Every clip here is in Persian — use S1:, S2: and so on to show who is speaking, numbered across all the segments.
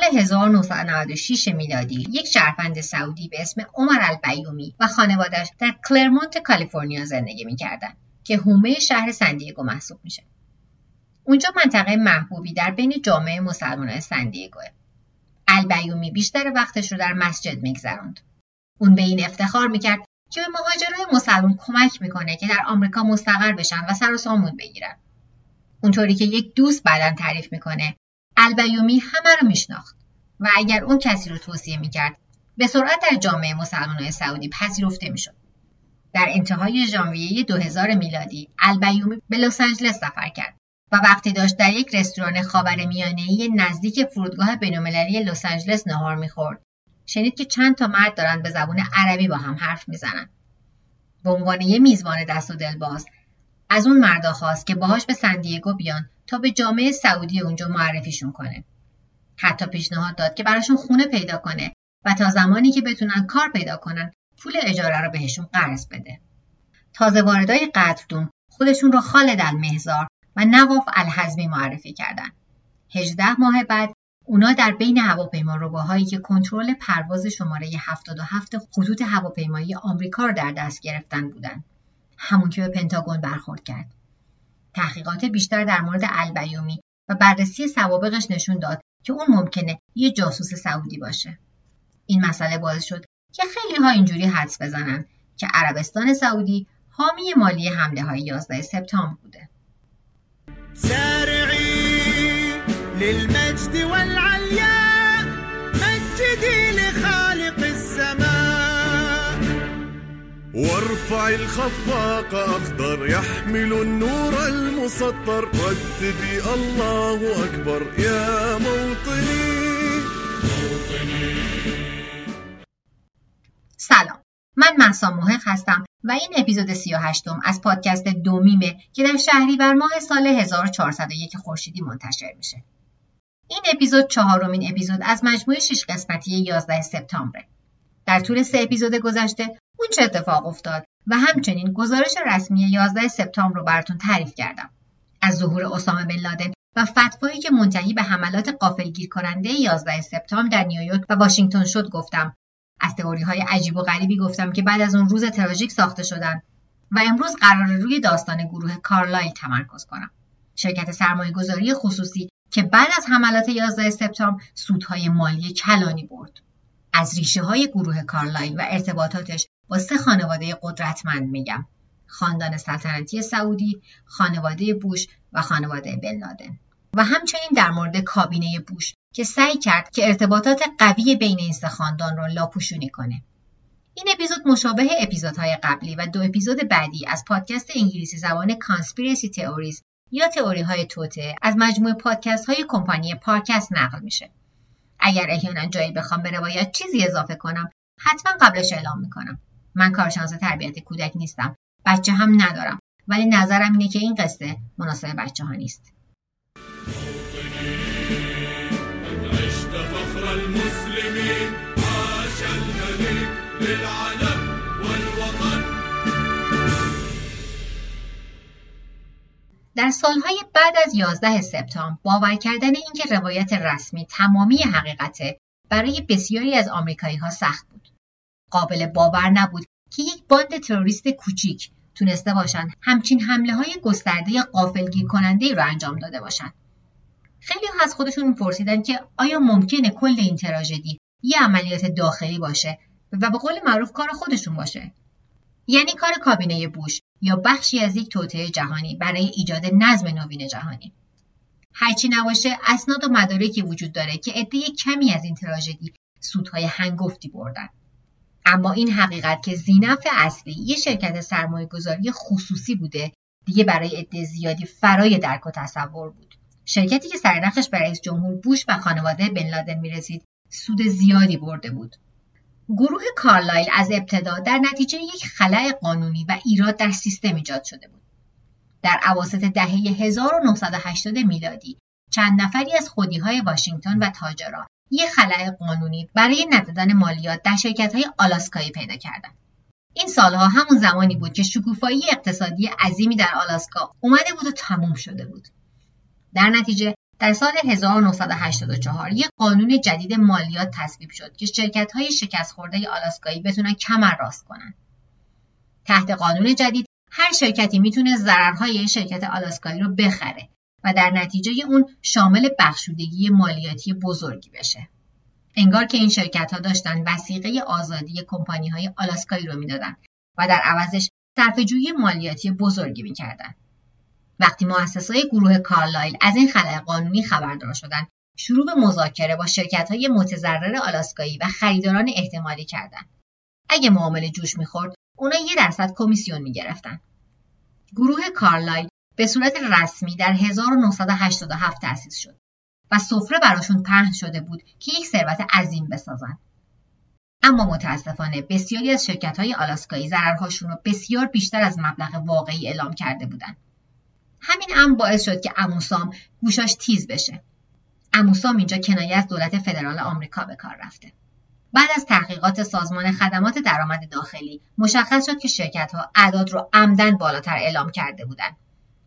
S1: سال 1996 میلادی یک شهروند سعودی به اسم عمر البیومی و خانوادش در کلرمونت کالیفرنیا زندگی می‌کردند که حومه شهر سندیگو محسوب میشه. اونجا منطقه محبوبی در بین جامعه مسلمانان سندیگوه. البیومی بیشتر وقتش رو در مسجد میگذراند. اون به این افتخار می‌کرد که به مهاجرای مسلمان کمک می‌کنه که در آمریکا مستقر بشن و سر و سامون بگیرن. اونطوری که یک دوست بعدا تعریف می‌کنه البیومی همه رو میشناخت و اگر اون کسی رو توصیه می‌کرد به سرعت در جامعه مسلمانان سعودی پذیرفته می‌شد. در انتهای ژانویه 2000 میلادی البیومی به لس آنجلس سفر کرد و وقتی داشت در یک رستوران خاورمیانه‌ای نزدیک فرودگاه بین‌المللی لس آنجلس نهار می‌خورد شنید که چند تا مرد دارند به زبان عربی با هم حرف می‌زنند به عنوان یه میزبان دست و دلباز از اون مردا خواست که باهاش به سندیگو بیان تا به جامعه سعودی اونجا معرفیشون کنه. حتی پیشنهاد داد که براشون خونه پیدا کنه و تا زمانی که بتونن کار پیدا کنن پول اجاره رو بهشون قرض بده. تازه واردای قدردون خودشون رو خالد المهزار و نواف الحزمی معرفی کردن. 18 ماه بعد اونا در بین هواپیما روباهایی که کنترل پرواز شماره 77 خطوط هواپیمایی آمریکا رو در دست گرفتن بودند. همون که به پنتاگون برخورد کرد. تحقیقات بیشتر در مورد البیومی و بررسی سوابقش نشون داد که اون ممکنه یه جاسوس سعودی باشه. این مسئله باعث شد که خیلی ها اینجوری حدس بزنن که عربستان سعودی حامی مالی حمله های 11 سپتامبر بوده. للمجد مجدی لخالق وارفع الخفاق أخضر يحمل النور المسطر رددي الله أكبر يا موطني سلام من محسا محق هستم و این اپیزود 38 از پادکست دومیمه که در شهریور ماه سال 1401 خورشیدی منتشر میشه. این اپیزود چهارمین اپیزود از مجموعه 6 قسمتی 11 سپتامبره. در طول سه اپیزود گذشته اون چه اتفاق افتاد و همچنین گزارش رسمی 11 سپتامبر رو براتون تعریف کردم. از ظهور اسامه بن لادن و فتوایی که منتهی به حملات قافلگیر کننده 11 سپتامبر در نیویورک و واشنگتن شد گفتم. از تئوری های عجیب و غریبی گفتم که بعد از اون روز تراژیک ساخته شدن و امروز قرار روی داستان گروه کارلایل تمرکز کنم. شرکت سرمایه گذاری خصوصی که بعد از حملات 11 سپتامبر سودهای مالی کلانی برد. از ریشه های گروه کارلایل و ارتباطاتش با سه خانواده قدرتمند میگم. خاندان سلطنتی سعودی، خانواده بوش و خانواده بن و همچنین در مورد کابینه بوش که سعی کرد که ارتباطات قوی بین این سه خاندان را لاپوشونی کنه. این اپیزود مشابه اپیزودهای قبلی و دو اپیزود بعدی از پادکست انگلیسی زبان Conspiracy Theories یا تئوری های توطئه از مجموعه پادکست های کمپانی Parcast نقل میشه. اگر احیانا جایی بخوام به روایت چیزی اضافه کنم حتما قبلش اعلام می‌کنم. من کارشناس تربیت کودک نیستم. بچه هم ندارم. ولی نظرم اینه که این قصه مناسب بچه ها نیست در سالهای بعد از 11 سپتامبر باور کردن اینکه روایت رسمی تمامی حقیقته برای بسیاری از آمریکایی ها سخت بود. قابل باور نبود که یک باند تروریست کوچیک تونسته باشند همچین حمله های گسترده قافلگیر کننده رو انجام داده باشند. خیلی ها از خودشون میپرسیدن که آیا ممکنه کل این تراژدی یه عملیات داخلی باشه و به قول معروف کار خودشون باشه یعنی کار کابینه بوش یا بخشی از یک توطعه جهانی برای ایجاد نظم نوین جهانی. هرچی نباشه اسناد و مدارکی وجود داره که عده کمی از این تراژدی سودهای هنگفتی بردن. اما این حقیقت که زینف اصلی یه شرکت سرمایه گذاری خصوصی بوده دیگه برای عده زیادی فرای درک و تصور بود. شرکتی که سرنخش به رئیس جمهور بوش و خانواده بن لادن می‌رسید سود زیادی برده بود. گروه کارلایل از ابتدا در نتیجه یک خلع قانونی و ایراد در سیستم ایجاد شده بود. در عواسط دهه 1980 میلادی چند نفری از خودیهای واشنگتن و تاجران یک خلع قانونی برای ندادن مالیات در شرکت های آلاسکایی پیدا کردند. این سالها همون زمانی بود که شکوفایی اقتصادی عظیمی در آلاسکا اومده بود و تموم شده بود. در نتیجه در سال 1984 یک قانون جدید مالیات تصویب شد که شرکت های شکست خورده آلاسکایی بتونن کمر راست کنن. تحت قانون جدید هر شرکتی می‌تونه ضررهای شرکت آلاسکایی رو بخره و در نتیجه اون شامل بخشودگی مالیاتی بزرگی بشه. انگار که این شرکت ها داشتن وسیقه آزادی کمپانی های آلاسکایی رو می‌دادن و در عوضش صرفه‌جویی مالیاتی بزرگی می‌کردن. وقتی مؤسسای گروه کارلایل از این خلای قانونی خبردار شدند شروع به مذاکره با شرکت های متضرر آلاسکایی و خریداران احتمالی کردند اگه معامله جوش می‌خورد اونا یه درصد کمیسیون می‌گرفتن گروه کارلایل به صورت رسمی در 1987 تأسیس شد و سفره براشون پهن شده بود که یک ثروت عظیم بسازن. اما متاسفانه بسیاری از شرکت های آلاسکایی ضررهاشون رو بسیار بیشتر از مبلغ واقعی اعلام کرده بودند. همین امر باعث شد که اموسام گوشاش تیز بشه. اموسام اینجا کنایه از دولت فدرال آمریکا به کار رفته. بعد از تحقیقات سازمان خدمات درآمد داخلی مشخص شد که شرکت ها اعداد رو عمدن بالاتر اعلام کرده بودند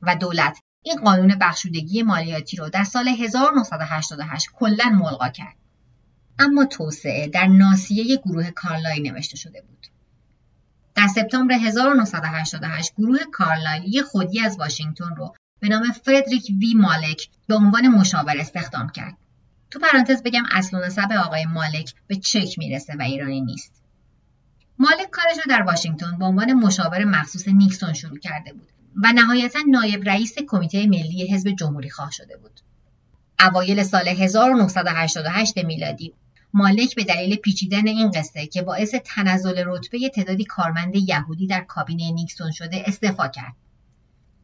S1: و دولت این قانون بخشودگی مالیاتی رو در سال 1988 کلا ملغا کرد. اما توسعه در ناسیه گروه کارلای نوشته شده بود. در سپتامبر 1988 گروه کارلایل یک خودی از واشنگتن رو به نام فردریک وی مالک به عنوان مشاور استخدام کرد. تو پرانتز بگم اصل و نسب آقای مالک به چک می‌رسه و ایرانی نیست. مالک کارش رو در واشنگتن به عنوان مشاور مخصوص نیکسون شروع کرده بود و نهایتا نایب رئیس کمیته ملی حزب جمهوری خواه شده بود. اوایل سال 1988 میلادی مالک به دلیل پیچیدن این قصه که باعث تنزل رتبه تعدادی کارمند یهودی در کابینه نیکسون شده استعفا کرد.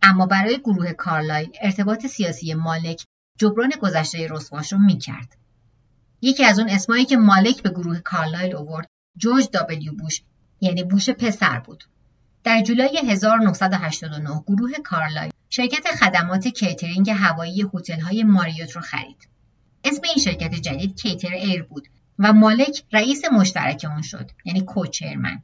S1: اما برای گروه کارلایل ارتباط سیاسی مالک جبران گذشته رسواش رو می‌کرد. یکی از اون اسمایی که مالک به گروه کارلایل اوورد جورج دابلیو بوش یعنی بوش پسر بود. در جولای 1989 گروه کارلایل شرکت خدمات کیترینگ هوایی هتل‌های ماریوت رو خرید. اسم این شرکت جدید Caterair بود. و مالک رئیس مشترک اون شد یعنی co-chairman.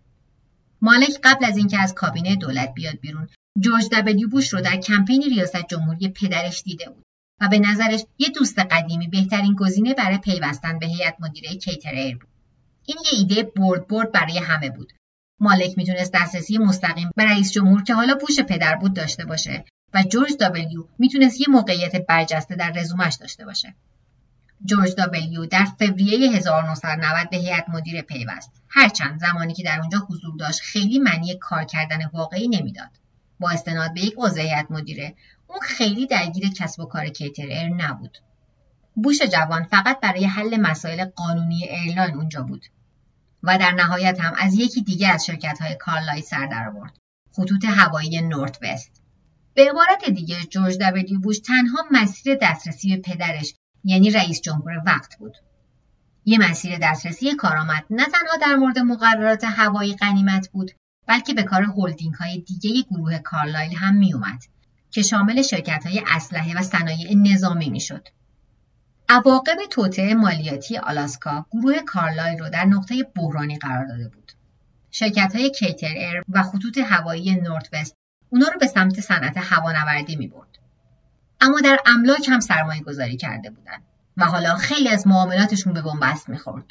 S1: مالک قبل از اینکه از کابینه دولت بیاد بیرون جورج دبلیو بوش رو در کمپین ریاست جمهوری پدرش دیده بود و به نظرش یه دوست قدیمی بهترین گزینه برای پیوستن به هیئت مدیره کیتر بود. این یه ایده برد برد برای همه بود. مالک می‌تونست دسترسی مستقیم به رئیس جمهور که حالا بوش پدر بود داشته باشه و جورج دابلیو می‌تونست یه موقعیت برجسته در رزومش داشته باشه. جورج دابلیو در فوریه 1990 به هیئت مدیره پیوست. هرچند زمانی که در اونجا حضور داشت خیلی معنی کار کردن واقعی نمی‌داد. با استناد به یک عضو هیئت مدیره اون خیلی درگیر کسب و کار Caterair نبود. بوش جوان فقط برای حل مسائل قانونی ایرلاین اونجا بود و در نهایت هم از یکی دیگه از شرکت های کارلایل سر در آورد. خطوط هوایی Northwest به عبارت دیگه جورج دبلیو بوش تنها مسیر دسترسی به پدرش یعنی رئیس جمهور وقت بود. یه مسیر دسترسی کارآمد نه تنها در مورد مقررات هوایی غنیمت بود بلکه به کار هلدینگ های دیگه گروه کارلایل هم می اومد که شامل شرکت های اسلحه و صنایع نظامی می شد. عواقب توطئه مالیاتی آلاسکا گروه کارلایل رو در نقطه بحرانی قرار داده بود. شرکت های Caterair و خطوط هوایی Northwest اونا رو به سمت صنعت هوانوردی می برد. اما در املاک هم سرمایه گذاری کرده بودن و حالا خیلی از معاملاتشون به بن‌بست می‌خورد.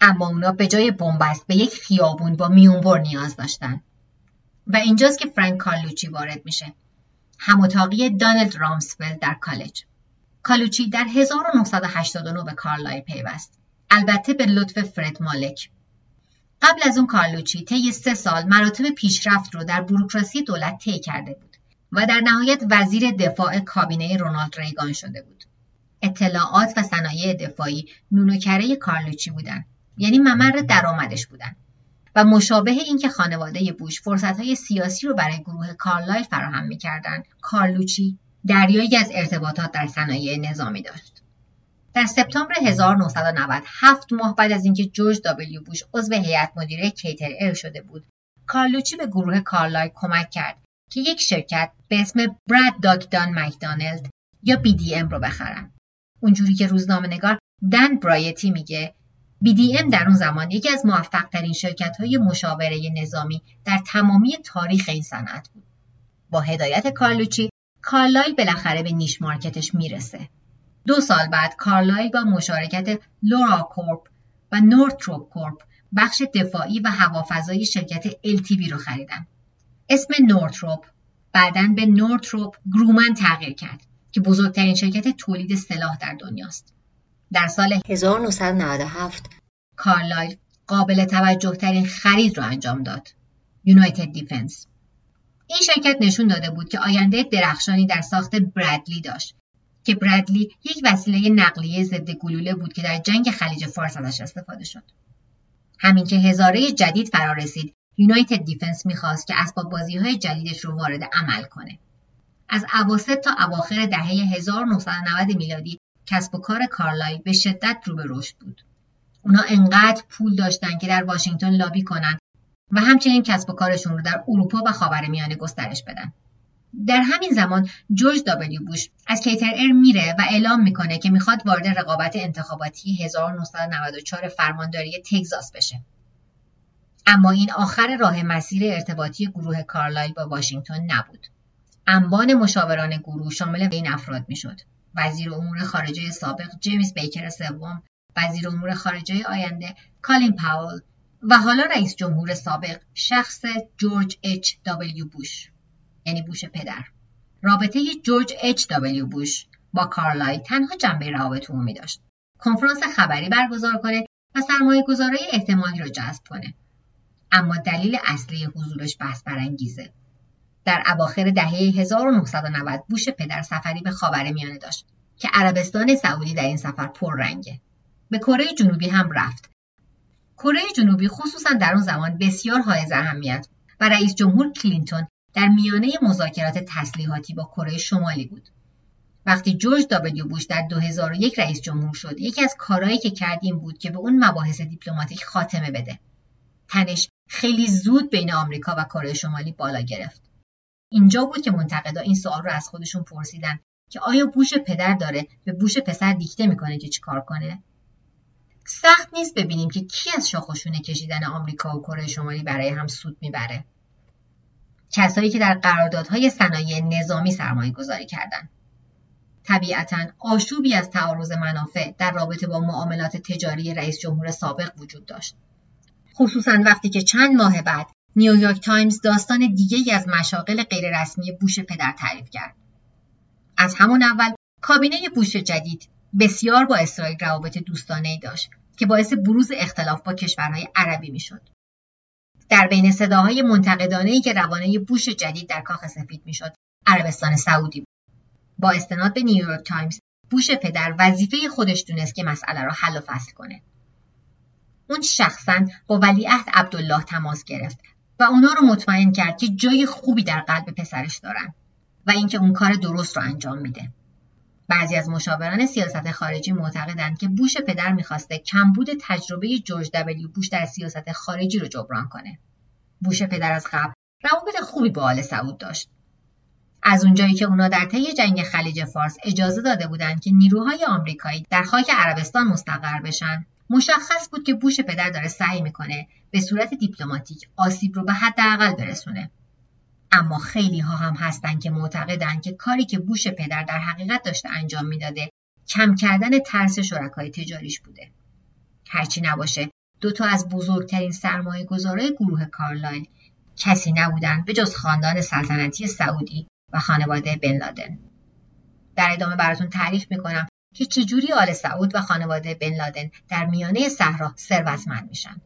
S1: اما اونا به جای بنبست به یک خیابون با میونبر نیاز داشتن. و اینجاست که فرانک کارلوچی وارد میشه. هموتاقی دانلد رامسفلد در کالج. کالوچی در 1989 به کارلای پیوست. البته به لطف فرد مالک. قبل از اون کارلوچی طی سه سال مراتب پیشرفت رو در بروکراسی دولت طی کرده بود. و در نهایت وزیر دفاع کابینه رونالد ریگان شده بود. اطلاعات و صنایع دفاعی نونوکره کارلوچی بودند. یعنی ممر درآمدش بودند. و مشابه اینکه خانواده بوش فرصتهای سیاسی رو برای گروه کارلای فراهم می‌کردند کارلوچی دریایی از ارتباطات در صنایع نظامی داشت. در سپتامبر 1990 هفت ماه بعد از اینکه جورج دابلیو بوش عضو هیئت مدیره کیتر ایر شده بود کارلوچی به گروه کارلای کمک کرد. که یک شرکت به اسم براد داکدان مکدانلد یا BDM رو بخرن. اونجوری که روزنامه نگار دن برایدی میگه BDM در اون زمان یکی از موفق ترین شرکت های مشاوره نظامی در تمامی تاریخ این صنعت بود. با هدایت کارلوچی کارلایل بالاخره به niche market ش می‌رسه دو سال بعد کارلایل با مشارکت Loral Corp و Northrop Corp بخش دفاعی و هوافضایی شرکت LTV رو خریدن. اسم نورتروپ بعدا به نورتروپ گرومن تغییر کرد که بزرگترین شرکت تولید سلاح در دنیاست. در سال 1997 کارلایل قابل توجه ترین خرید را انجام داد. یونایتد دیفنس. این شرکت نشون داده بود که آینده درخشانی در ساخت برادلی داشت که برادلی یک وسیله نقلیه ضد گلوله بود که در جنگ خلیج فارس ازش استفاده شد. همین که هزاره جدید فرا رسید یونایتد دیفنس می‌خواست که اسباب بازی های جدیدش رو وارد عمل کنه. از اواسط تا اواخر دهه 1990 میلادی کسب و کار کارلایل به شدت رو به رشد بود. اونا انقدر پول داشتن که در واشنگتن لابی کنن و همچنین کسب و کارشون رو در اروپا و خاورمیانه گسترش بدن. در همین زمان جورج دابلیو بوش از کیتر ایر میره و اعلام می‌کنه که می‌خواد وارد رقابت انتخاباتی 1994 فرمانداری تگزاس بشه. اما این آخر راه مسیر ارتباطی گروه کارلایل با واشنگتن نبود. انبان مشاوران گروه شامل این افراد می‌شد. وزیر امور خارجه سابق جیمز بیکر سوم، وزیر امور خارجه آینده کالین پاول و حالا رئیس جمهور سابق شخص جورج اچ دبلیو بوش یعنی بوش پدر رابطه جورج اچ دبلیو بوش با کارلای تنها جنبه روابط عمومی داشت کنفرانس خبری برگزار کنه و سرمایه گذارای احتمالی را جذب کنه اما دلیل اصلی حضورش بحث برانگیزه در اواخر دهه 1990 بوش پدر سفری به خاورمیانه داشت که عربستان سعودی در این سفر پررنگه به کره جنوبی هم رفت کره جنوبی خصوصا در آن زمان بسیار حائز اهمیت و رئیس جمهور کلینتون در میانه مذاکرات تسلیحاتی با کره شمالی بود. وقتی جورج دابلیو بوش در 2001 رئیس جمهور شد، یکی از کارهایی که کرد این بود که به اون مباحث دیپلماتیک خاتمه بده. تنش خیلی زود بین آمریکا و کره شمالی بالا گرفت. اینجا بود که منتقدا این سوال رو از خودشون پرسیدن که آیا بوش پدر داره به بوش پسر دیکته می‌کنه که چیکار کنه؟ سخت نیست ببینیم که کی از شاخشونه کشیدن آمریکا و کره شمالی برای هم سود می‌بره. کسایی که در قراردادهای صنایع نظامی سرمایه گذاری کردند. طبیعتا آشوبی از تعارض منافع در رابطه با معاملات تجاری رئیس جمهور سابق وجود داشت. خصوصا وقتی که چند ماه بعد نیویورک تایمز داستان دیگه از مشاغل غیررسمی بوش پدر تعریف کرد. از همون اول کابینه بوش جدید بسیار با اسرائیل روابط دوستانه ای داشت که باعث بروز اختلاف با کشورهای عربی می‌شد. در بین صداهای منتقدانه ای که روانه بوش جدید در کاخ سفید می‌شد عربستان سعودی بود. با استناد به نیویورک تایمز بوش پدر وظیفه خودش دونست که مسئله را حل و فصل کنه. اون شخصا با ولیعهد عبدالله تماس گرفت و اونا رو مطمئن کرد که جای خوبی در قلب پسرش دارن و اینکه اون کار درست رو انجام میده. بعضی از مشاوران سیاست خارجی معتقدند که بوش پدر می‌خواسته کمبود تجربه جورج دبلیو بوش در سیاست خارجی رو جبران کنه. بوش پدر از قبل روابط خوبی با آل سعود داشت. از اونجایی که اونا در طی جنگ خلیج فارس اجازه داده بودند که نیروهای آمریکایی در خاک عربستان مستقر بشن، مشخص بود که بوش پدر داره سعی می‌کنه به صورت دیپلماتیک آسیب رو به حداقل برسونه. اما خیلی ها هم هستن که معتقدن که کاری که بوش پدر در حقیقت داشته انجام می‌داده کم کردن ترس شرکای تجاریش بوده. هرچی نباشه دو تا از بزرگترین سرمایه گذاره گروه کارلایل کسی نبودن به جز خاندان سلطنتی سعودی و خانواده بن لادن. در ادامه براتون تعریف می‌کنم که چجوری آل سعود و خانواده بن لادن در میانه صحرا ثروتمند میشن.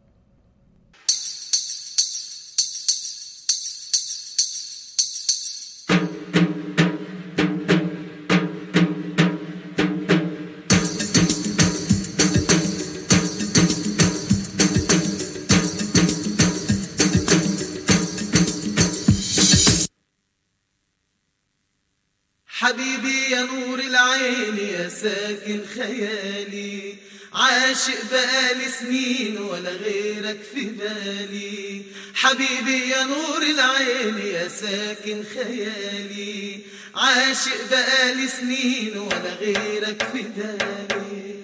S2: خيالي عاشق بقالي سنين ولا غيرك في بالي حبيبي يا نور العين يا ساكن خيالي عاشق بقالي سنين ولا غيرك في بالي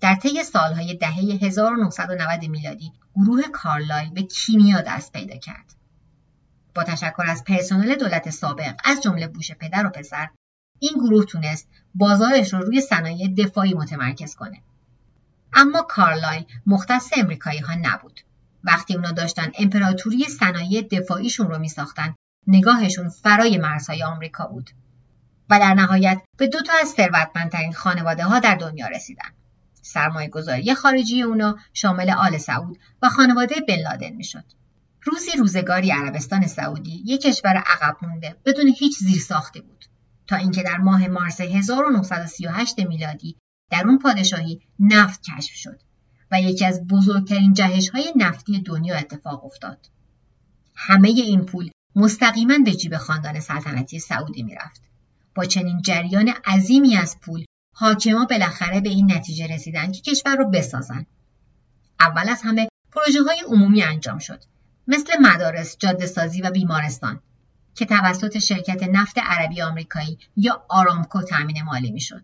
S1: در طی سالهای دهه 1990 میلادی گروه کارلایل به کیمیا دست پیدا کرد. با تشکر از پرسنل دولت سابق از جمله بوش پدر و پسر این گروه تونست بازارش رو روی صنایع دفاعی متمرکز کنه. اما کارلایل مختص امریکایی ها نبود. وقتی اونا داشتن امپراتوری صنایع دفاعیشون رو میساختن نگاهشون فرای مرزهای آمریکا بود و در نهایت به دو تا از ثروتمندترین خانواده ها در دنیا رسیدن. سرمایه گذاری خارجی اونا شامل آل سعود و خانواده بن لادن می‌شد. روزی روزگاری عربستان سعودی یک کشور عقب مونده بدون هیچ زیرساختی بود تا اینکه در ماه مارس 1938 میلادی در اون پادشاهی نفت کشف شد و یکی از بزرگترین جهش های نفتی دنیا اتفاق افتاد. همه این پول مستقیما به جیب خاندان سلطنتی سعودی می‌رفت. با چنین جریان عظیمی از پول حاکما بالاخره به این نتیجه رسیدن که کشور رو بسازن. اول از همه پروژه های عمومی انجام شد مثل مدارس، جاده سازی و بیمارستان که توسط شرکت نفت عربی آمریکایی یا آرامکو تامین مالی می‌شد.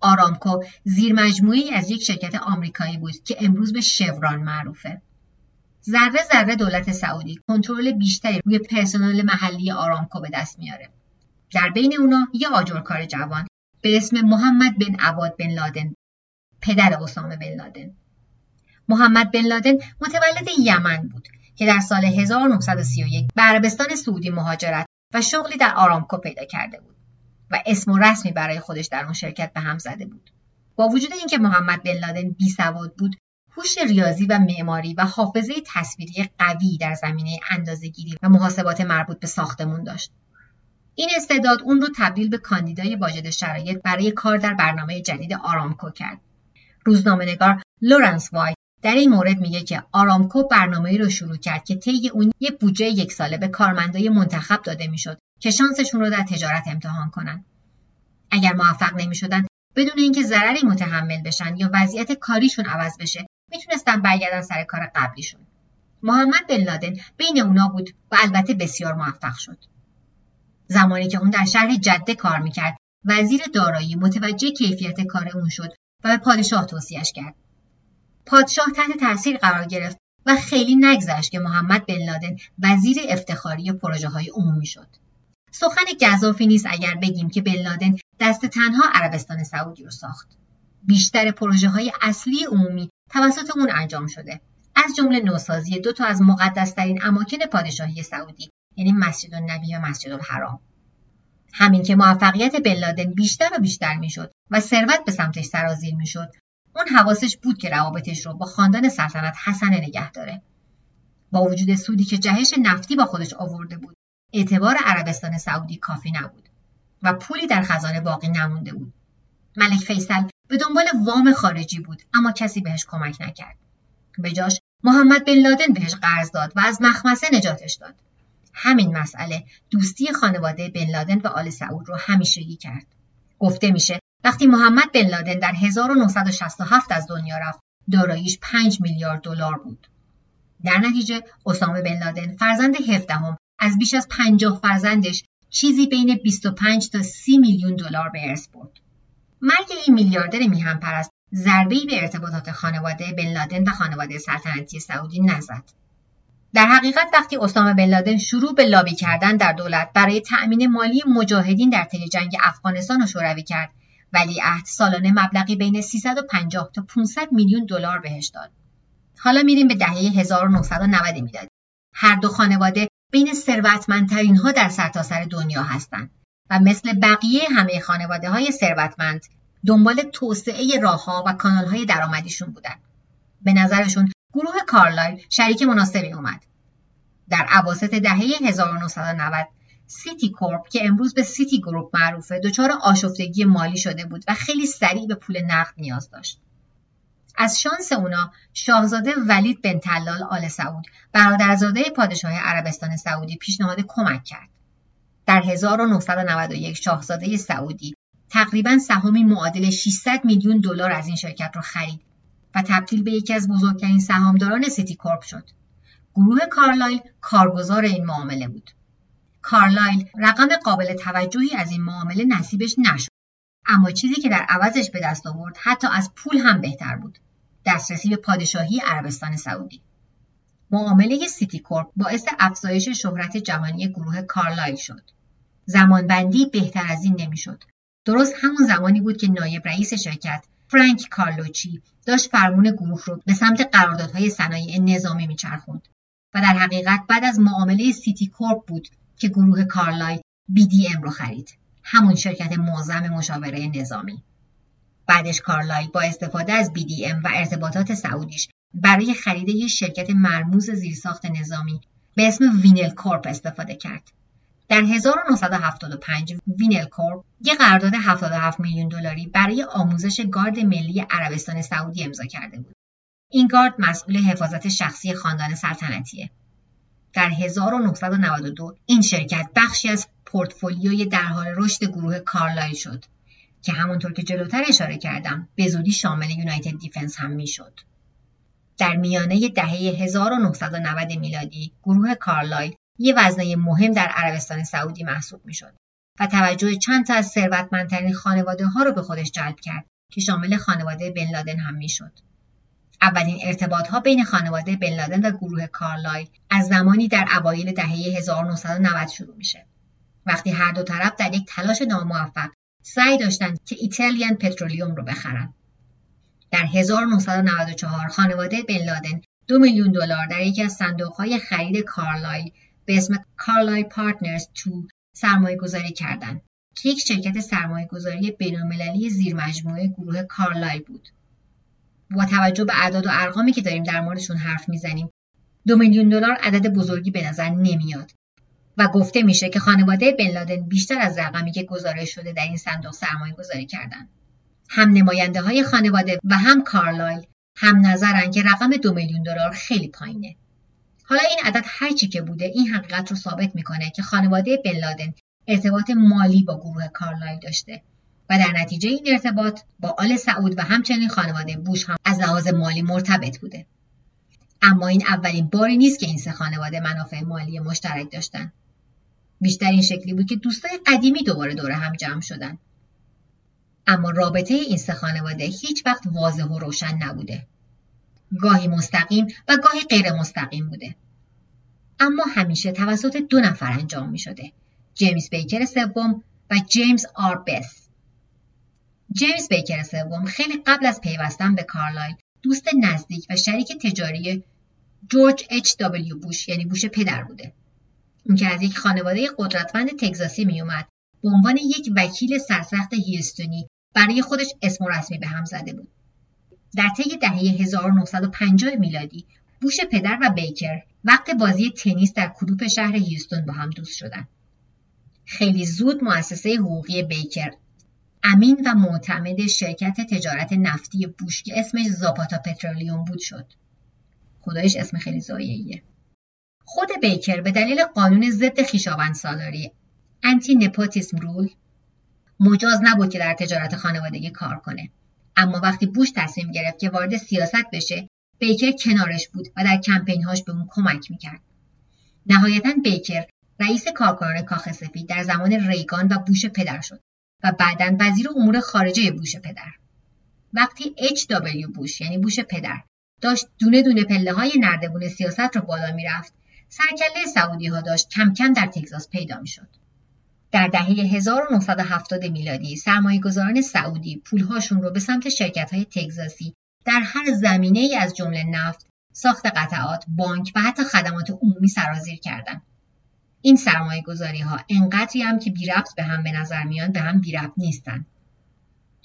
S1: آرامکو زیر مجموعی از یک شرکت آمریکایی بود که امروز به شوران معروفه. ذره ذره دولت سعودی کنترل بیشتری روی پرسنل محلی آرامکو به دست میاره. در بین اونا یه آجرکار جوان به اسم محمد بن عباد بن لادن پدر اسامه بن لادن محمد بن لادن متولد یمن بود که در سال 1931 به عربستان سعودی مهاجرت و شغلی در آرامکو پیدا کرده بود و اسم و رسمی برای خودش در اون شرکت به هم زده بود. با وجود اینکه محمد بن لادن بی سواد بود، هوش ریاضی و معماری و حافظه تصویری قوی در زمینه اندازهگیری و محاسبات مربوط به ساختمون داشت. این استعداد اون رو تبدیل به کاندیدای واجد شرایط برای کار در برنامه جدید آرامکو کرد. روزنامه‌نگار لورنس وای در این مورد میگه که آرامکو برنامه رو شروع کرد که طی اون یه بودجه یک ساله به کارمندای منتخب داده می‌شد که شانسشون رو در تجارت امتحان کنن. اگر موفق نمی‌شدن بدون اینکه ضرری متحمل بشن یا وضعیت کاریشون عوض بشه می‌تونستن برگردن سر کار قبلیشون. محمد بن لادن بین اونا بود و البته بسیار موفق شد. زمانی که اون در شهر جده کار می‌کرد وزیر دارایی متوجه کیفیت کار اون شد و به پادشاه توصیهش کرد پادشاه تحت تاثیر قرار گرفت و خیلی نگذشت که محمد بن لادن وزیر افتخاری پروژه های عمومی شد. سخن گذافی نیست اگر بگیم که بن لادن دست تنها عربستان سعودی رو ساخت. بیشتر پروژه های اصلی عمومی توسط اون انجام شده. از جمله نوسازی دو تا از مقدسترین اماکن پادشاهی سعودی یعنی مسجد النبی و مسجد الحرام. همین که موفقیت بن بیشتر و بیشتر می‌شد و ثروت به سمتش سرازیر می‌شد اون حواسش بود که روابطش رو با خاندان سلطنت حسنه نگه داره. با وجود سودی که جهش نفتی با خودش آورده بود. اعتبار عربستان سعودی کافی نبود و پولی در خزانه باقی نمونده بود. ملک فیصل به دنبال وام خارجی بود اما کسی بهش کمک نکرد. به جاش محمد بن لادن بهش قرض داد و از مخمسه نجاتش داد. همین مسئله دوستی خانواده بن لادن و آل سعود رو همیشگی کرد. گفته میشه وقتی محمد بن لادن در 1967 از دنیا رفت داراییش 5 میلیارد دلار بود. در نتیجه اسامه بن لادن فرزند هفدهم از بیش از 50 فرزندش چیزی بین 25 تا 30 میلیون دلار به ارث برد. مرگ این میلیاردر میهم پرست ضربه‌ای به ارتباطات خانواده بن لادن و خانواده سلطنتی سعودی نزد. در حقیقت وقتی اسامه بن لادن شروع به لابی کردن در دولت برای تأمین مالی مجاهدین در طی جنگ افغانستان و شوروی کرد ولیعهد سالانه مبلغی بین 350 تا 500 میلیون دلار بهش داد. حالا میریم به دهه 1990 میلادی. هر دو خانواده بین ثروتمندترین ها در سرتاسر سر دنیا هستند و مثل بقیه همه خانواده های ثروتمند دنبال توسعه راهها و کانال های درآمدیشون بودن. به نظرشون گروه کارلایل شریک مناسبی اومد. در اواسط دهه 1990 سیتی کورپ که امروز به سیتی گروپ معروفه دچار آشفتگی مالی شده بود و خیلی سریع به پول نقد نیاز داشت. از شانس اونا شاهزاده ولید بن طلال آل سعود برادرزاده پادشاه عربستان سعودی پیشنهاد کمک کرد. در 1991 شاهزاده سعودی تقریبا سهامی معادل 600 میلیون دلار از این شرکت را خرید و تبدیل به یکی از بزرگترین سهامداران سیتی کورپ شد. گروه کارلایل کارگزار این معامله بود. کارلایل رقم قابل توجهی از این معامله نصیبش نشد. اما چیزی که در عوضش به دست آورد حتی از پول هم بهتر بود. دسترسی به پادشاهی عربستان سعودی. معامله سیتی کورپ باعث افزایش شهرت جهانی گروه کارلایل شد. زمانبندی بهتر از این نمی‌شد. درست همون زمانی بود که نایب رئیس شرکت فرانک کارلوچی داشت فرمون گروه رو به سمت قراردادهای صنایع نظامی میچرخوند. و در حقیقت بعد از معامله سیتی کورپ بود که گروه کارلایل BDM رو خرید همون شرکت معظم مشاوره نظامی بعدش کارلایل با استفاده از BDM و ارتباطات سعودیش برای خرید یک شرکت مرموز زیرساخت نظامی به اسم وینل کورپ استفاده کرد در 1975 وینل کورپ یک قرارداد 77 میلیون دلاری برای آموزش گارد ملی عربستان سعودی امضا کرده بود. این گارد مسئول حفاظت شخصی خاندان سلطنتیه. در 1992 این شرکت بخشی از پورتفولیوی در حال رشد گروه کارلایل شد که همونطور که جلوتر اشاره کردم به زودی شامل یونایتد دیفنس هم می‌شد. در میانه دهه 1990 میلادی گروه کارلایل یه وزنه مهم در عربستان سعودی محسوب می‌شد و توجه چند تا از ثروتمندترین خانواده ها رو به خودش جلب کرد که شامل خانواده بن لادن هم می‌شد. اولین ارتباط ها بین خانواده بن لادن و گروه کارلای از زمانی در اوایل دهه 1990 شروع میشه. وقتی هر دو طرف در یک تلاش ناموفق سعی داشتند که ایتالیان پترولیوم رو بخرن. در 1994 خانواده بن لادن دو میلیون دلار در یکی از صندوقهای خرید کارلایل به اسم کارلای پارتنرز تو سرمایه گذاری کردن که یک شرکت سرمایه گذاری بینالمللی زیر مجموعه گروه کارلای بود. با توجه به اعداد و ارقامی که داریم در موردشون حرف می‌زنیم دو میلیون دلار عدد بزرگی به نظر نمیاد و گفته میشه که خانواده بن لادن بیشتر از رقمی که گزارش شده در این صندوق سرمایه گذاری کردن. هم نماینده های خانواده و هم کارلایل هم نظرن که رقم دو میلیون دلار خیلی پایینه. حالا این عدد هرچی که بوده این حقیقت رو ثابت می‌کنه که خانواده بن لادن ارتباط مالی با گروه کارلایل داشته و در نتیجه این ارتباط با آل سعود و همچنین خانواده بوش هم از لحاظ مالی مرتبط بوده اما این اولین باری نیست که این سه خانواده منافع مالی مشترک داشتن بیشتر این شکلی بود که دوستای قدیمی دوباره دوره هم جمع شدن اما رابطه این سه خانواده هیچ وقت واضح و روشن نبوده گاهی مستقیم و گاهی غیر مستقیم بوده. اما همیشه توسط دو نفر انجام می شده. جیمز بیکر سوم و جیمز آر بس. جیمز بیکر سوم خیلی قبل از پیوستن به کارلایل دوست نزدیک و شریک تجاری جورج اچ دبلیو بوش یعنی بوش پدر بوده. اون که از یک خانواده قدرتمند تگزاسی می اومد به عنوان یک وکیل سرسخت هیستونی برای خودش اسم و رسمی به هم زده بود. در طی دهه 1950 میلادی بوش پدر و بیکر وقت بازی تنیس در کلوپ شهر هیوستون با هم دوست شدند. خیلی زود مؤسسه حقوقی بیکر امین و معتمد شرکت تجارت نفتی بوش که اسمش زاپاتا پترولیوم بود شد. خدایش اسم خیلی زاییه. خود بیکر به دلیل قانون ضد خیشاوند سالاری انتی نپوتیسم رول مجاز نبود که در تجارت خانوادگی کار کنه. اما وقتی بوش تصمیم گرفت که وارد سیاست بشه بیکر کنارش بود و در کمپین هاش به اون کمک می‌کرد نهایتا بیکر رئیس کارکنان کاخ سفید در زمان ریگان و بوش پدر شد و بعدا وزیر امور خارجه بوش پدر وقتی دبلیو بوش یعنی بوش پدر داشت دونه دونه پله های نردبون سیاست رو بالا می‌رفت سرکله سعودی ها داشت کم کم در تگزاس پیدا می‌شد در دهه 1970 میلادی گذاران سعودی پولهاشون رو به سمت شرکت های تگزاسی در هر زمینه ای از جمله نفت، ساخت قطعات، بانک و حتی خدمات عمومی سرازیر کردند. این سرمایه گذاری ها انقدری هم که بی ربط به هم به نظر میان به هم بی ربط نیستن.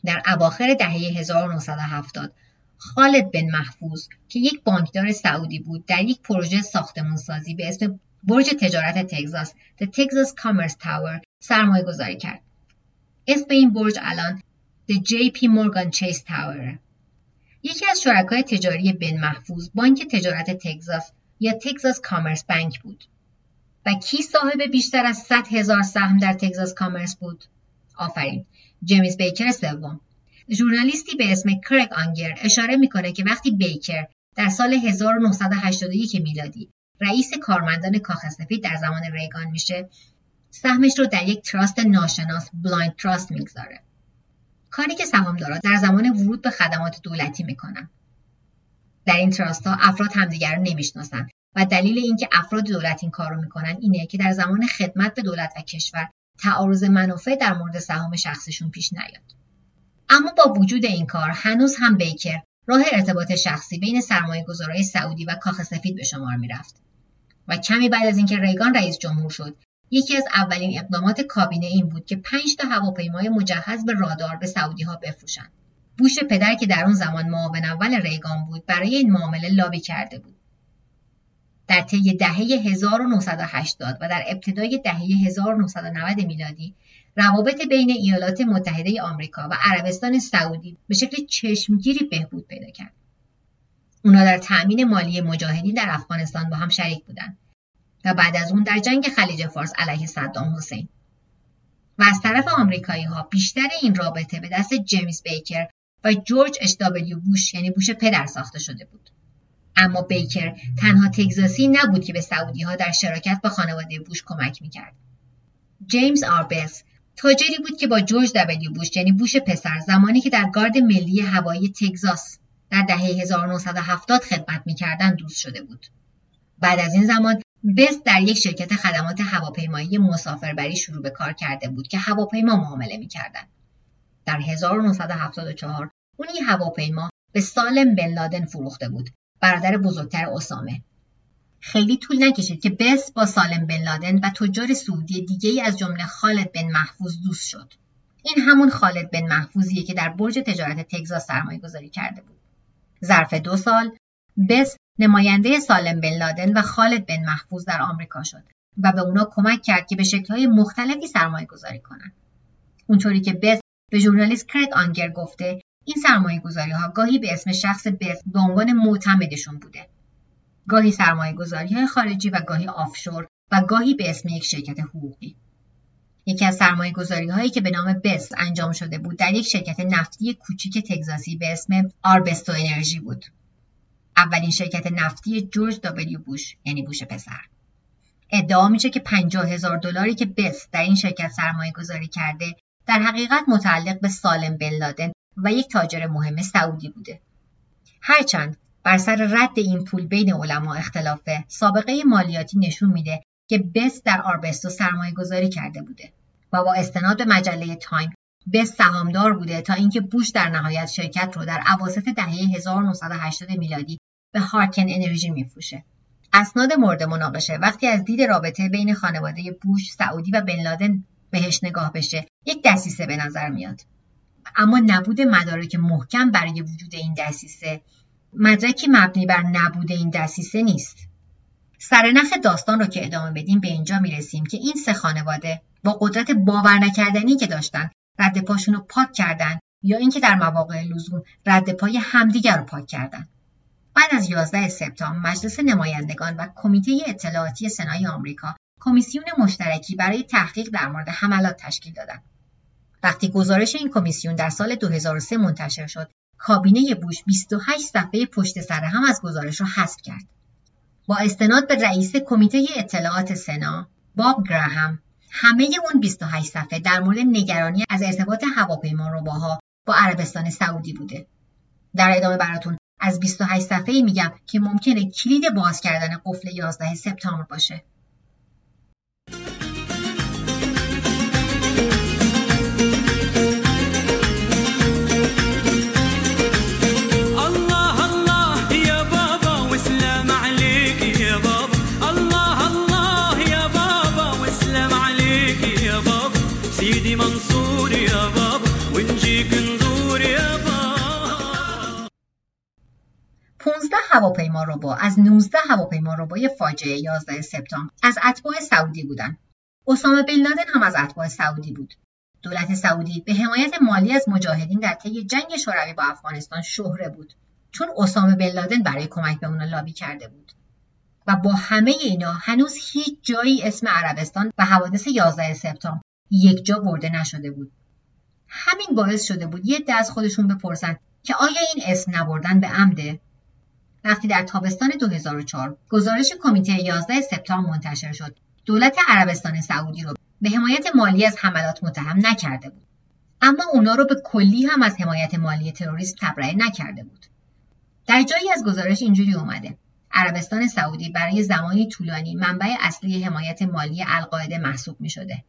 S1: در اواخر دهه 1970 خالد بن محفوظ که یک بانکدار سعودی بود در یک پروژه ساختمانسازی به اسم برج تجارت تگزاس The Texas Commerce Tower سرمایه گذاری کرد. اسم این برج الان The JP Morgan Chase Tower یکی از شرکای تجاری بن محفوظ بانک تجارت تگزاس یا تگزاس کامرس بانک بود. و کی صاحب بیشتر از 100 هزار سهم در تگزاس کامرس بود؟ آفرین. جیمز بیکر سوم. ژورنالیستی به اسم کریگ آنگر اشاره می‌کنه که وقتی بیکر در سال 1981 میلادی رئیس کارمندان کاخ سفید در زمان ریگان میشه سهمش رو در یک تراست ناشناس blind trust می‌گذاره کاری که سهامدارا در زمان ورود به خدمات دولتی می‌کنن در این تراست ها افراد همدیگر رو نمی‌شناسن و دلیل اینکه افراد دولت این کار رو می‌کنن اینه که در زمان خدمت به دولت و کشور تعارض منافع در مورد سهام شخصشون پیش نیاد. اما با وجود این کار هنوز هم بیکر راه ارتباط شخصی بین سرمایه گذارای سعودی و کاخ سفید به شمار می‌رفت. و کمی بعد از اینکه ریگان رئیس جمهور شد یکی از اولین اقدامات کابینه این بود که پنج تا هواپیمای مجهز به رادار به سعودی ها بفروشند. بوش پدر که در اون زمان معاون اول ریگان بود برای این معامله لابی کرده بود. در طی دهه 1980 و در ابتدای دهه 1990 میلادی روابط بین ایالات متحده آمریکا و عربستان سعودی به شکل چشمگیری بهبود پیدا کرد. اونا در تأمین مالی مجاهدین در افغانستان با هم شریک بودند و بعد از اون در جنگ خلیج فارس علیه صدام حسین و از طرف آمریکایی ها بیشتر این رابطه به دست جیمز بیکر و جورج اش دابلیو بوش یعنی بوش پدر ساخته شده بود. اما بیکر تنها تگزاسی نبود که به سعودی ها در شراکت با خانواده بوش کمک می‌کرد. جیمز آربس تاجری بود که با جورج دبلیو بوش یعنی بوش پسر زمانی که در گارد ملی هوایی تگزاس در دهه 1970 خدمت می‌کردند دوست شده بود. بعد از این زمان بست در یک شرکت خدمات هواپیمایی مسافربری شروع به کار کرده بود که هواپیما معامله می‌کردند. در 1974 اون این هواپیما به سالم بن لادن فروخته بود برادر بزرگتر اسامه. خیلی طول نکشید که بس با سالم بن لادن و تجار سعودی دیگه ای از جمله خالد بن محفوظ دوست شد. این همون خالد بن محفوظیه که در برج تجارت تگزاس سرمایه گذاری کرده بود. ظرف دو سال بس نماینده سالم بن لادن و خالد بن محفوظ در آمریکا شد و به اونا کمک کرد که به شکلهای مختلفی سرمایه گذاری کنند. اونطوری که بس به ژورنالیست کرگ آنگر گفته این سرمایه گذاری ها گاهی به اسم شخص بس به عنوان معتمدشون بوده. گاهی سرمایه گذاری های خارجی و گاهی آفشور و گاهی به اسم یک شرکت حقوقی. یکی از سرمایه گذاری هایی که به نام بس انجام شده بود در یک شرکت نفتی کوچیک تگزاسی به اسم آربستو انرژی بود. اولین شرکت نفتی جورج دابلیو بوش یعنی بوش پسر. ادعا میشه که 50 هزار دلاری که بس در این شرکت سرمایه گذاری کرده در حقیقت متعلق به سالم بن لادن و یک تاجر مهم سعودی بوده. هرچند بر سر رد این پول بین علما اختلافه سابقه مالیاتی نشون میده که بس در آربستو سرمایه گذاری کرده بوده و با استناد به مجله تایم بس سهامدار بوده تا اینکه بوش در نهایت شرکت رو در اواسط دهه 1980 میلادی به هارکن انرژی میفروشه. اسناد مورد مناقشه وقتی از دید رابطه بین خانواده بوش، سعودی و بن لادن بهش نگاه بشه یک دسیسه به نظر میاد. اما نبود مدارک محکم برای وجود این دسیسه مدرکی مبنی بر نبود این دسیسه نیست. سرنخ داستان رو که ادامه بدیم به اینجا می‌رسیم که این سه خانواده با قدرت باور نکردنی که داشتن رد پاشون رو پاک کردن یا اینکه در مواقع لزوم رد پای همدیگر رو پاک کردن. بعد از 11 سپتامبر مجلس نمایندگان و کمیته اطلاعاتی سنای آمریکا کمیسیون مشترکی برای تحقیق در مورد حملات تشکیل دادند. وقتی گزارش این کمیسیون در سال 2003 منتشر شد، کابینه بوش 28 صفحه پشت سر هم از گزارش را حذف کرد. با استناد به رئیس کمیته اطلاعات سنا، باب گراهم، همه اون 28 صفحه در مورد نگرانی از ارتباط هواپیما روباها با عربستان سعودی بوده. در ادامه براتون از 28 صفحه میگم که ممکنه کلید باز کردن قفل 11 سپتامبر باشه. هواپیما روبا از 19 هواپیما روبای فاجعه 11 سپتامبر از اتباع سعودی بودند. اسامه بن لادن هم از اتباع سعودی بود. دولت سعودی به حمایت مالی از مجاهدین در طی جنگ شوروی با افغانستان شهره بود چون اسامه بن لادن برای کمک به اونا لابی کرده بود. و با همه اینا هنوز هیچ جایی اسم عربستان و حوادث 11 سپتامبر یک جا برده نشده بود. همین باعث شده بود یه دست خودشون بپرسن که آیا این اسم نبردن به عمده وقتی در تابستان 2004 گزارش کمیته 11 سپتامبر منتشر شد. دولت عربستان سعودی رو به حمایت مالی از حملات متهم نکرده بود. اما اونا رو به کلی هم از حمایت مالی تروریسم تبرئه نکرده بود. در جایی از گزارش اینجوری اومده. عربستان سعودی برای زمانی طولانی منبع اصلی حمایت مالی القاعده محسوب می شده.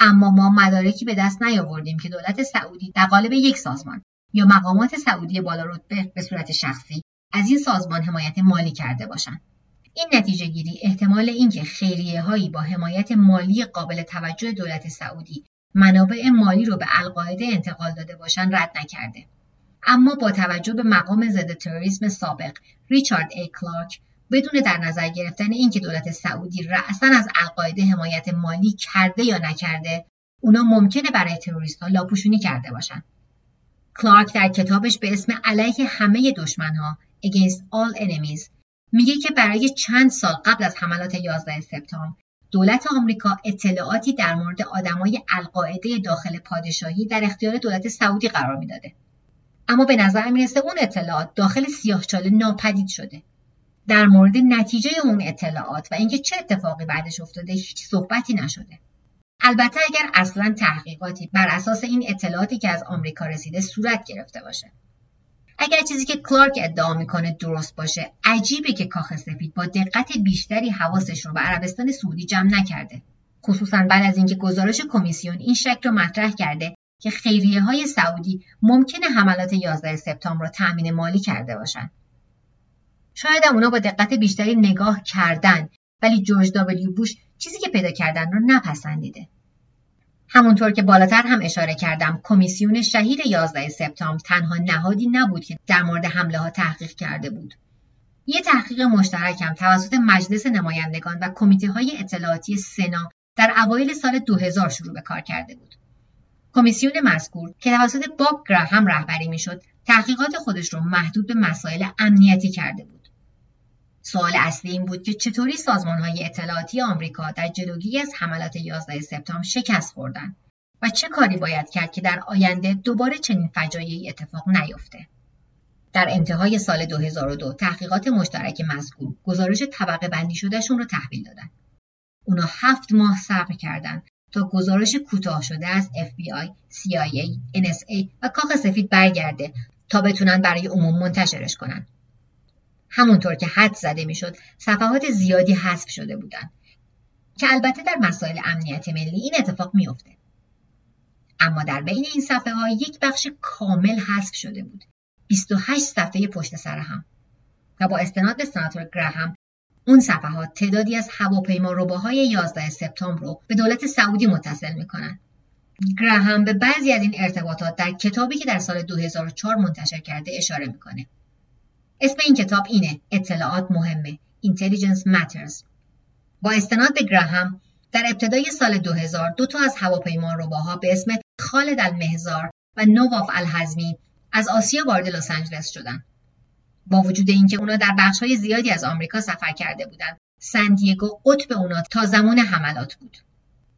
S1: اما ما مدارکی به دست نیاوردیم که دولت سعودی در قالب یک سازمان یا مقامات سعودی بالا رتبه به صورت شخصی از این سازمان حمایت مالی کرده باشند. این نتیجه گیری احتمال اینکه خیریه هایی با حمایت مالی قابل توجه دولت سعودی منابع مالی رو به القاعده انتقال داده باشند رد نکرده. اما با توجه به مقام ضد تروریسم سابق ریچارد ای کلارک بدون در نظر گرفتن اینکه دولت سعودی رأسا از القاعده حمایت مالی کرده یا نکرده اونا ممکنه برای تروریست ها لاپوشونی کرده باشند کلارک در کتابش به اسم علیه همه دشمنها Against All Enemies. میگه که برای چند سال قبل از حملات 11 سپتامبر دولت آمریکا اطلاعاتی در مورد آدمای القاعده داخل پادشاهی در اختیار دولت سعودی قرار می‌داده. اما به نظر می‌رسه اون اطلاعات داخل سیاهچاله ناپدید شده. در مورد نتیجه اون اطلاعات و اینکه چه اتفاقی بعدش افتاده هیچ صحبتی نشده. البته اگر اصلا تحقیقاتی بر اساس این اطلاعاتی که از آمریکا رسیده صورت گرفته باشه. اگر چیزی که کلارک ادعا می‌کنه درست باشه عجیبه که کاخ سفید با دقت بیشتری حواسش رو به عربستان سعودی جمع نکرده خصوصا بعد از اینکه گزارش کمیسیون این شک رو مطرح کرده که خیریه های سعودی ممکنه حملات 11 سپتامبر را تأمین مالی کرده باشند شاید هم اونا با دقت بیشتری نگاه کردن ولی جورج دابلیو بوش چیزی که پیدا کردن رو نپسندیده. همونطور که بالاتر هم اشاره کردم کمیسیون شهید 11 سپتامبر تنها نهادی نبود که در مورد حمله ها تحقیق کرده بود. یه تحقیق مشترک هم توسط مجلس نمایندگان و کمیته های اطلاعاتی سنا در اوایل سال 2000 شروع به کار کرده بود. کمیسیون مذکور که توسط باب گراهم رهبری می‌شد تحقیقات خودش رو محدود به مسائل امنیتی کرده بود. سوال اصلی این بود که چطوری های اطلاعاتی آمریکا در جلوگیری از حملات 11 سپتامبر شکست خوردن و چه کاری باید کرد که در آینده دوباره چنین فجایعی اتفاق نیفته. در انتهای سال 2002 تحقیقات مشترک مذکور گزارش طبقه بندی شدهشون رو تحویل دادن. اونا هفت ماه صبر کردند تا گزارش کوتاه شده از FBI, CIA, NSA و کاخ سفید برگرده تا بتونن برای عموم منتشرش کنن. همونطور که حد زده می‌شد صفحات زیادی حذف شده بودند. که البته در مسائل امنیت ملی این اتفاق میافته. اما در بین این صفحه ها یک بخش کامل حذف شده بود. 28 صفحه پشت سر هم. و با استناد به سناتور گراهم اون صفحات تعدادی از هواپیما روباهای 11 سپتامبر رو به دولت سعودی متصل می‌کنن. گراهم به بعضی از این ارتباطات در کتابی که در سال 2004 منتشر کرده اشاره می‌کنه. اسم این کتاب اینه. اطلاعات مهمه. Intelligence Matters. با استناد به گراهم در ابتدای سال 2000 دو تا از هواپیما روباها به اسم خالد المهزار و نواف الحزمی از آسیا وارد لس آنجلس شدند. با وجود اینکه اونا در بخشهای زیادی از آمریکا سفر کرده بودند سندیگو قطب اونا تا زمان حملات بود.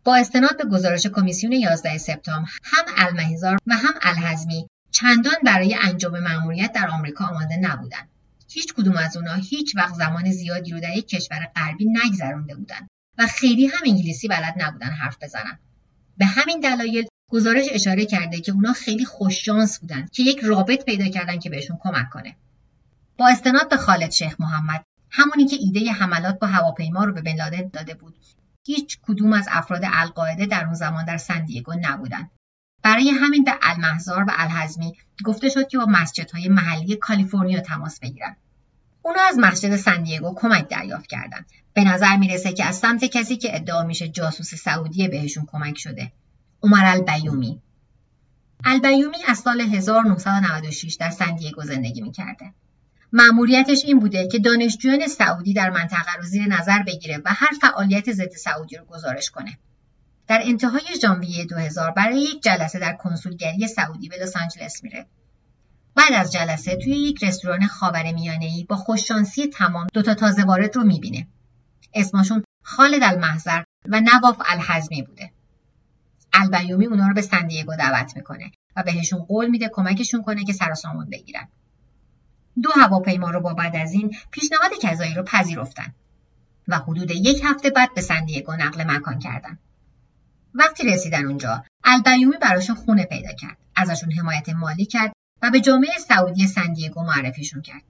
S1: با استناد به گزارش کمیسیون 11 سپتامبر هم المهزار و هم الحزمی چندان برای انجام مأموریت در آمریکا آماده نبودند. هیچ کدوم از اونا هیچ وقت زمان زیادی رو در یک کشور غربی نگذرونده بودند و خیلی هم انگلیسی بلد نبودن حرف بزنن. به همین دلایل گزارش اشاره کرده که اونا خیلی خوششانس بودند که یک رابط پیدا کردن که بهشون کمک کنه. با استناد به خالد شیخ محمد همونی که ایده حملات با هواپیما رو به بن لادن داده بود هیچ کدوم از افراد القاعده در اون زمان در سندیگو نبودند برای همین به المحزار و الحزمی گفته شد که با مسجدهای محلی کالیفرنیا تماس بگیرند اونا از مسجد سندیگو کمک دریافت کردند به نظر می‌رسه که از سمت کسی که ادعا میشه جاسوس سعودی بهشون کمک شده. عمر البیومی. البیومی از سال 1996 در سندیگو زندگی می‌کرده. مأموریتش این بوده که دانشجویان سعودی در منطقه رو زیر نظر بگیره و هر فعالیت ضد سعودی رو گزارش کنه. در انتهای ژانویه 2000 برای یک جلسه در کنسولگری سعودی به لس آنجلس میره. بعد از جلسه توی یک رستوران ای با خوششانسی تمام دوتا تازه وارد رو می‌بینه. اسمشون خالد المحضر و نواف الحزمی بوده. البیومی اونا رو به سندیگو دعوت می‌کنه و بهشون قول میده کمکشون کنه که سر سامون بگیرن. دو هواپیما رو با بعد از این پیشنهاد کذایی رو پذیرفتن و حدود یک هفته بعد به سندیگو نقل مکان کردن. وقتی رسیدن اونجا البیومی براشون خونه پیدا کرد. ازشون حمایت مالی کرد و به جامعه سعودی سندیگو معرفیشون کرد.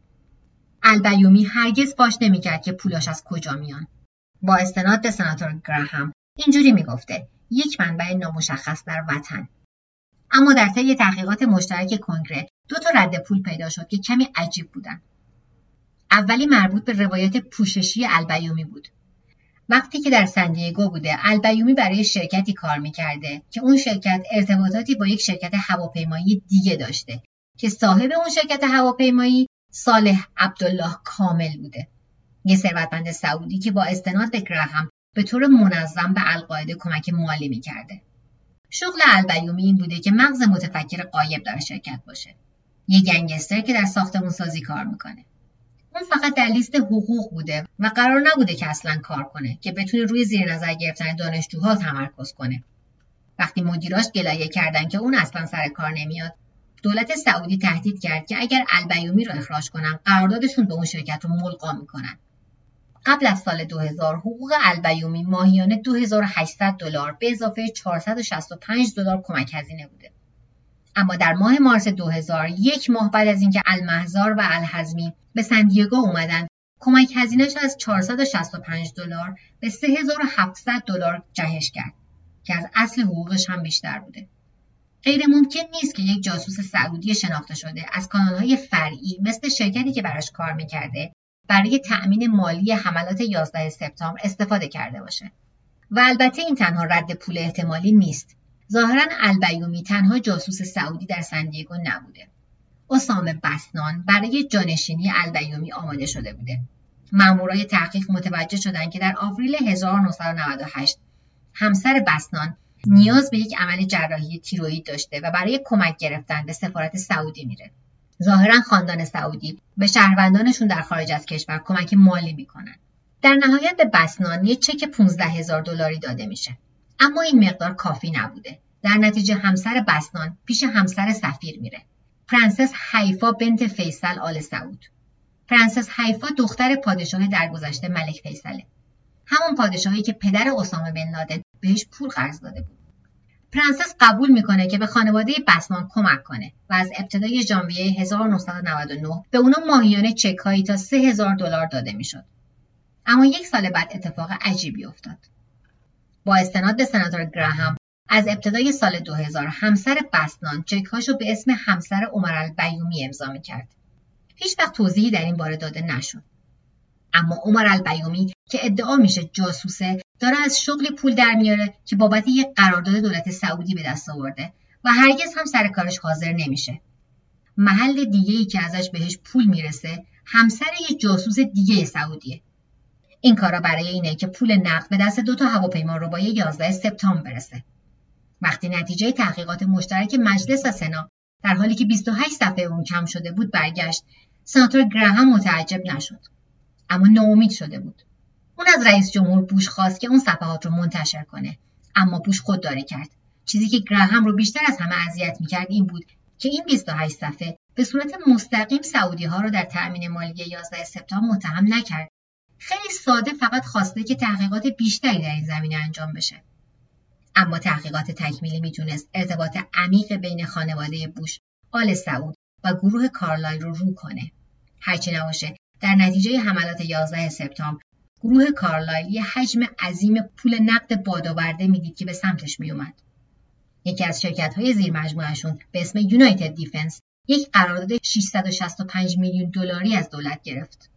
S1: البیومی هرگز فاش نمی‌کرد که پولاش از کجا میان. با استناد به سناتور گراهام اینجوری می‌گفته یک منبع نامشخص در وطن. اما در طی تحقیقات مشترک کنگره دو تا رد پول پیدا شد که کمی عجیب بودن. اولی مربوط به روایت پوششی البیومی بود. وقتی که در سندیگو بوده البیومی برای شرکتی کار می‌کرده که اون شرکت ارتباطاتی با یک شرکت هواپیمایی دیگه داشته که صاحب اون شرکت هواپیمایی صالح عبدالله کامل بوده. یه ثروتمند سعودی که با استناد به گراهام به طور منظم به القاعده کمک مالی می‌کرده. شغل البیومی این بوده که مغز متفکر قایب در شرکت باشه. یه گنگستر که در ساختمون سازی کار می‌کنه. اون فقط در لیست حقوق بوده و قرار نبوده که اصلا کار کنه که بتونه روی زیر نظر گرفتن دانشجوها تمرکز کنه. وقتی مدیراش گلایه کردن که اون اصلا سر کار نمیاد دولت سعودی تهدید کرد که اگر البیومی رو اخراج کنن قراردادشون به اون شرکت رو ملقا می‌کنن. قبل از سال 2000 حقوق البیومی ماهیانه 2800 دلار به اضافه 465 دلار کمک هزینه بوده. اما در ماه مارس 2000 یک ماه بعد از اینکه المهزار و الحزمی به سندیگو اومدن کمک هزینهش از 465 دلار به 3700 دلار جهش کرد که از اصل حقوقش هم بیشتر بوده. غیر ممکن نیست که یک جاسوس سعودی شناخته شده از کانالهای فرعی مثل شرکتی که براش کار می‌کرده برای تأمین مالی حملات 11 سپتامبر استفاده کرده باشه. و البته این تنها رد پول احتمالی نیست. ظاهرا البیومی تنها جاسوس سعودی در سندیگو نبوده. اسام بسنان برای جانشینی البیومی آماده شده بوده. مامورای تحقیق متوجه شدند که در آوریل 1998 همسر بسنان نیاز به یک عمل جراحی تیروئید داشته و برای کمک گرفتن به سفارت سعودی میره. ظاهرا خاندان سعودی به شهروندانشون در خارج از کشور کمک مالی می‌کنن. در نهایت به بسنان یک چک 15 هزار دلاری داده میشه. اما این مقدار کافی نبوده. در نتیجه همسر بسنان پیش همسر سفیر میره. پرنسس هیفا بنت فیصل آل سعود. پرنسس هیفا دختر پادشاه درگذشته ملک فیصله. همون پادشاهی که پدر اسامه بن لادن بهش پول قرض داده بود. پرنسس قبول می‌کنه که به خانواده بسمان کمک کنه و از ابتدای ژانویه 1999 به اونا ماهیانه چکهایی تا 3000 دلار داده می‌شد. اما یک سال بعد اتفاق عجیبی افتاد. با استناد به سناتور گراهام از ابتدای سال 2000 همسر بسنان چکهاشو به اسم همسر عمر البیومی امضا می‌کرد. هیچ وقت توضیحی در این باره داده نشد. اما عمر البیومی که ادعا میشه جاسوسه داره از شغل پول در میاره که بابت یک قرارداد دولت سعودی به دست آورده و هرگز هم سر کارش حاضر نمیشه محل دیگه ای که ازش بهش پول می‌رسه همسر یه جاسوس دیگه سعودیه این کارا برای اینه که پول نقد به دست دو تا هواپیما رو با 11 سپتامبر برسه. وقتی نتیجه تحقیقات مشترک مجلس و سنا در حالی که 28 صفحه اون کم شده بود برگشت سناتور گراهام متعجب نشد. اما ناامید شده بود. اون از رئیس جمهور بوش خواست که اون صفحات رو منتشر کنه اما بوش خودداری کرد. چیزی که گراهام رو بیشتر از همه اذیت می‌کرد این بود که این 28 صفحه به صورت مستقیم سعودی ها رو در تأمین مالی 11 سپتامبر متهم نکرد. خیلی ساده فقط خواسته که تحقیقات بیشتری در این زمینه انجام بشه اما تحقیقات تکمیلی می‌تونست ارتباط عمیق بین خانواده بوش آل سعود و گروه کارلایل رو رو کنه هرچی نباشه در نتیجه حملات 11 سپتامبر گروه کارلایل یه حجم عظیم پول نقد بادآورده می‌دید که به سمتش میومد. یکی از شرکت های زیر مجموعشون به اسم یونایتد دیفنس یک قرارداد 665 میلیون دلاری از دولت گرفت.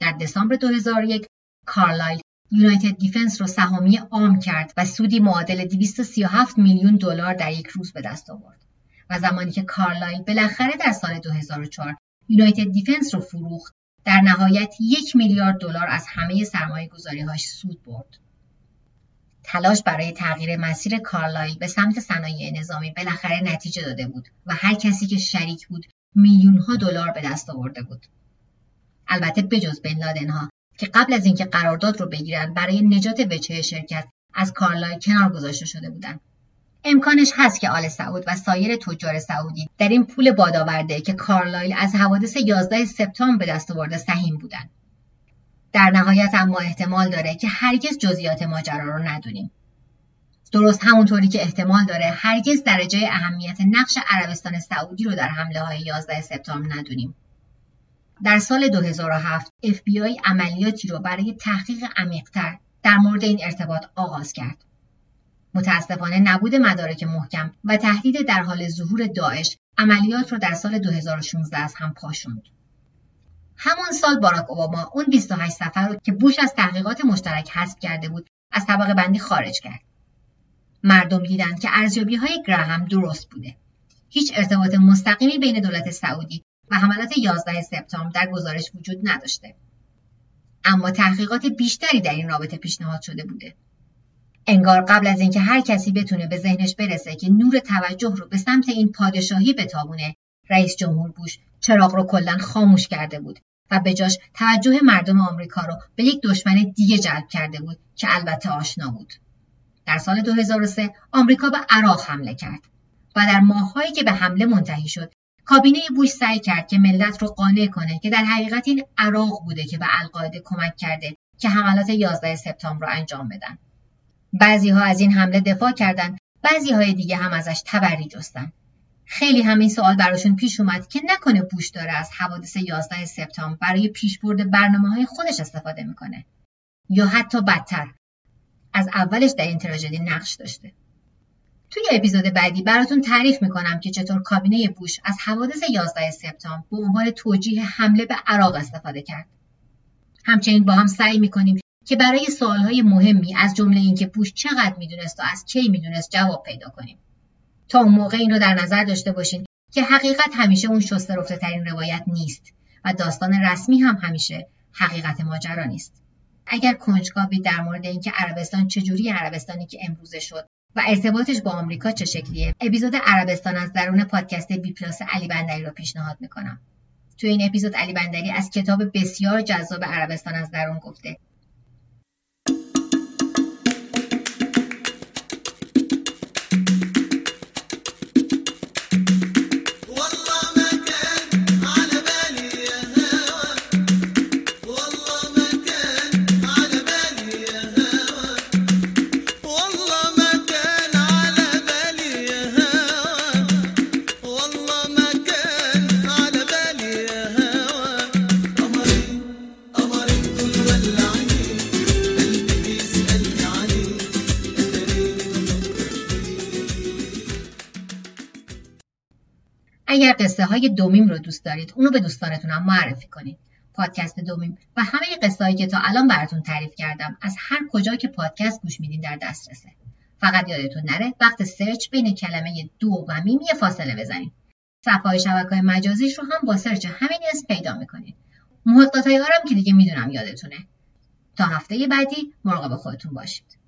S1: در دسامبر 2001 کارلایل یونایتد دیفنس رو سهامی عام کرد و سودی معادل 237 میلیون دلار در یک روز به دست آورد. و زمانی که کارلایل بالاخره در سال 2004 یونایتد دیفنس رو فروخت در نهایت یک میلیارد دلار از همه سرمایه گذاریهاش سود برد. تلاش برای تغییر مسیر کارلایل به سمت صنایع نظامی بالاخره نتیجه داده بود و هر کسی که شریک بود میلیون ها دلار به دست آورده بود. البته بجز بن لادن ها که قبل از اینکه قرارداد رو بگیرن برای نجات وجهه شرکت از کارلایل کنار گذاشته شده بودند. امکانش هست که آل سعود و سایر تجار سعودی در این پول بادآورده که کارلایل از حوادث 11 سپتامبر به دست آورده سهیم بودند. در نهایت اما احتمال داره که هرگز جزئیات ماجرا رو ندونیم. درست همونطوری که احتمال داره هرگز درجه اهمیت نقش عربستان سعودی رو در حمله های 11 سپتامبر ندونیم. در سال 2007 FBI عملیاتی رو برای تحقیق عمیقتر در مورد این ارتباط آغاز کرد. متاسفانه نبود مدارک محکم و تهدید در حال ظهور داعش عملیات رو در سال 2016 از هم پاشوند. همان سال باراک اوباما اون 28 سفر رو که بوش از تحقیقات مشترک حذف کرده بود از طبقه بندی خارج کرد. مردم دیدند که ارزیابی های گراهم درست بوده. هیچ ارتباط مستقیمی بین دولت سعودی و حملات 11 سپتامبر در گزارش وجود نداشته. اما تحقیقات بیشتری در این رابطه پیشنهاد شده بوده. انگار قبل از اینکه هر کسی بتونه به ذهنش برسه که نور توجه رو به سمت این پادشاهی بتابونه رئیس جمهور بوش چراغ رو کلا خاموش کرده بود و به جاش توجه مردم آمریکا رو به یک دشمن دیگه جلب کرده بود که البته آشنا بود. در سال 2003 آمریکا به عراق حمله کرد و در ماههایی که به حمله منتهی شد کابینه بوش سعی کرد که ملت رو قانع کنه که در حقیقت این عراق بوده که به القاعده کمک کرده که حملات 11 سپتامبر را انجام بدن. بعضی ها از این حمله دفاع کردند، بعضی های دیگه هم ازش تبری جستن. خیلی همین سوال براشون پیش اومد که نکنه بوش داره از حوادث 11 سپتامبر برای پیشبرد برنامه های خودش استفاده می‌کنه. یا حتی بدتر از اولش در این تراژدی نقش داشته. توی اپیزود بعدی براتون تعریف می‌کنم که چطور کابینه بوش از حوادث 11 سپتامبر به عنوان توجیه حمله به عراق استفاده کرد. همچنین با هم سعی می‌کنیم که برای سوالهای مهمی از جمله اینکه بوش چقدر می‌دونست و از کی می‌دونست جواب پیدا کنیم. تا اون موقع این رو در نظر داشته باشین که حقیقت همیشه اون شسته رفته ترین روایت نیست و داستان رسمی هم همیشه حقیقت ماجرا نیست. اگر کنجکاوی در مورد اینکه عربستان چجوری عربستانی که امروزه شد و ارتباطش با آمریکا چه شکلیه؟ اپیزود عربستان از درون پادکست بی پلاس علی بندری رو پیشنهاد می‌کنم. تو این اپیزود علی بندری از کتاب بسیار جذاب عربستان از درون گفته. قصه های دو میم رو دوست دارید اونو به دوستانتون هم معرفی کنید. پادکست دو میم و همه قصه هایی که تا الان براتون تعریف کردم از هر کجا که پادکست گوش میدین در دسترسه. فقط یادتون نره وقت search بین کلمه دو و میم یه فاصله بزنید. صفحه شبکه های مجازیش رو هم با search همین اسم پیدا می‌کنید. محققات های آرم که دیگه می‌دونم یادتونه. تا هفته بعدی مراقب خودتون باشید.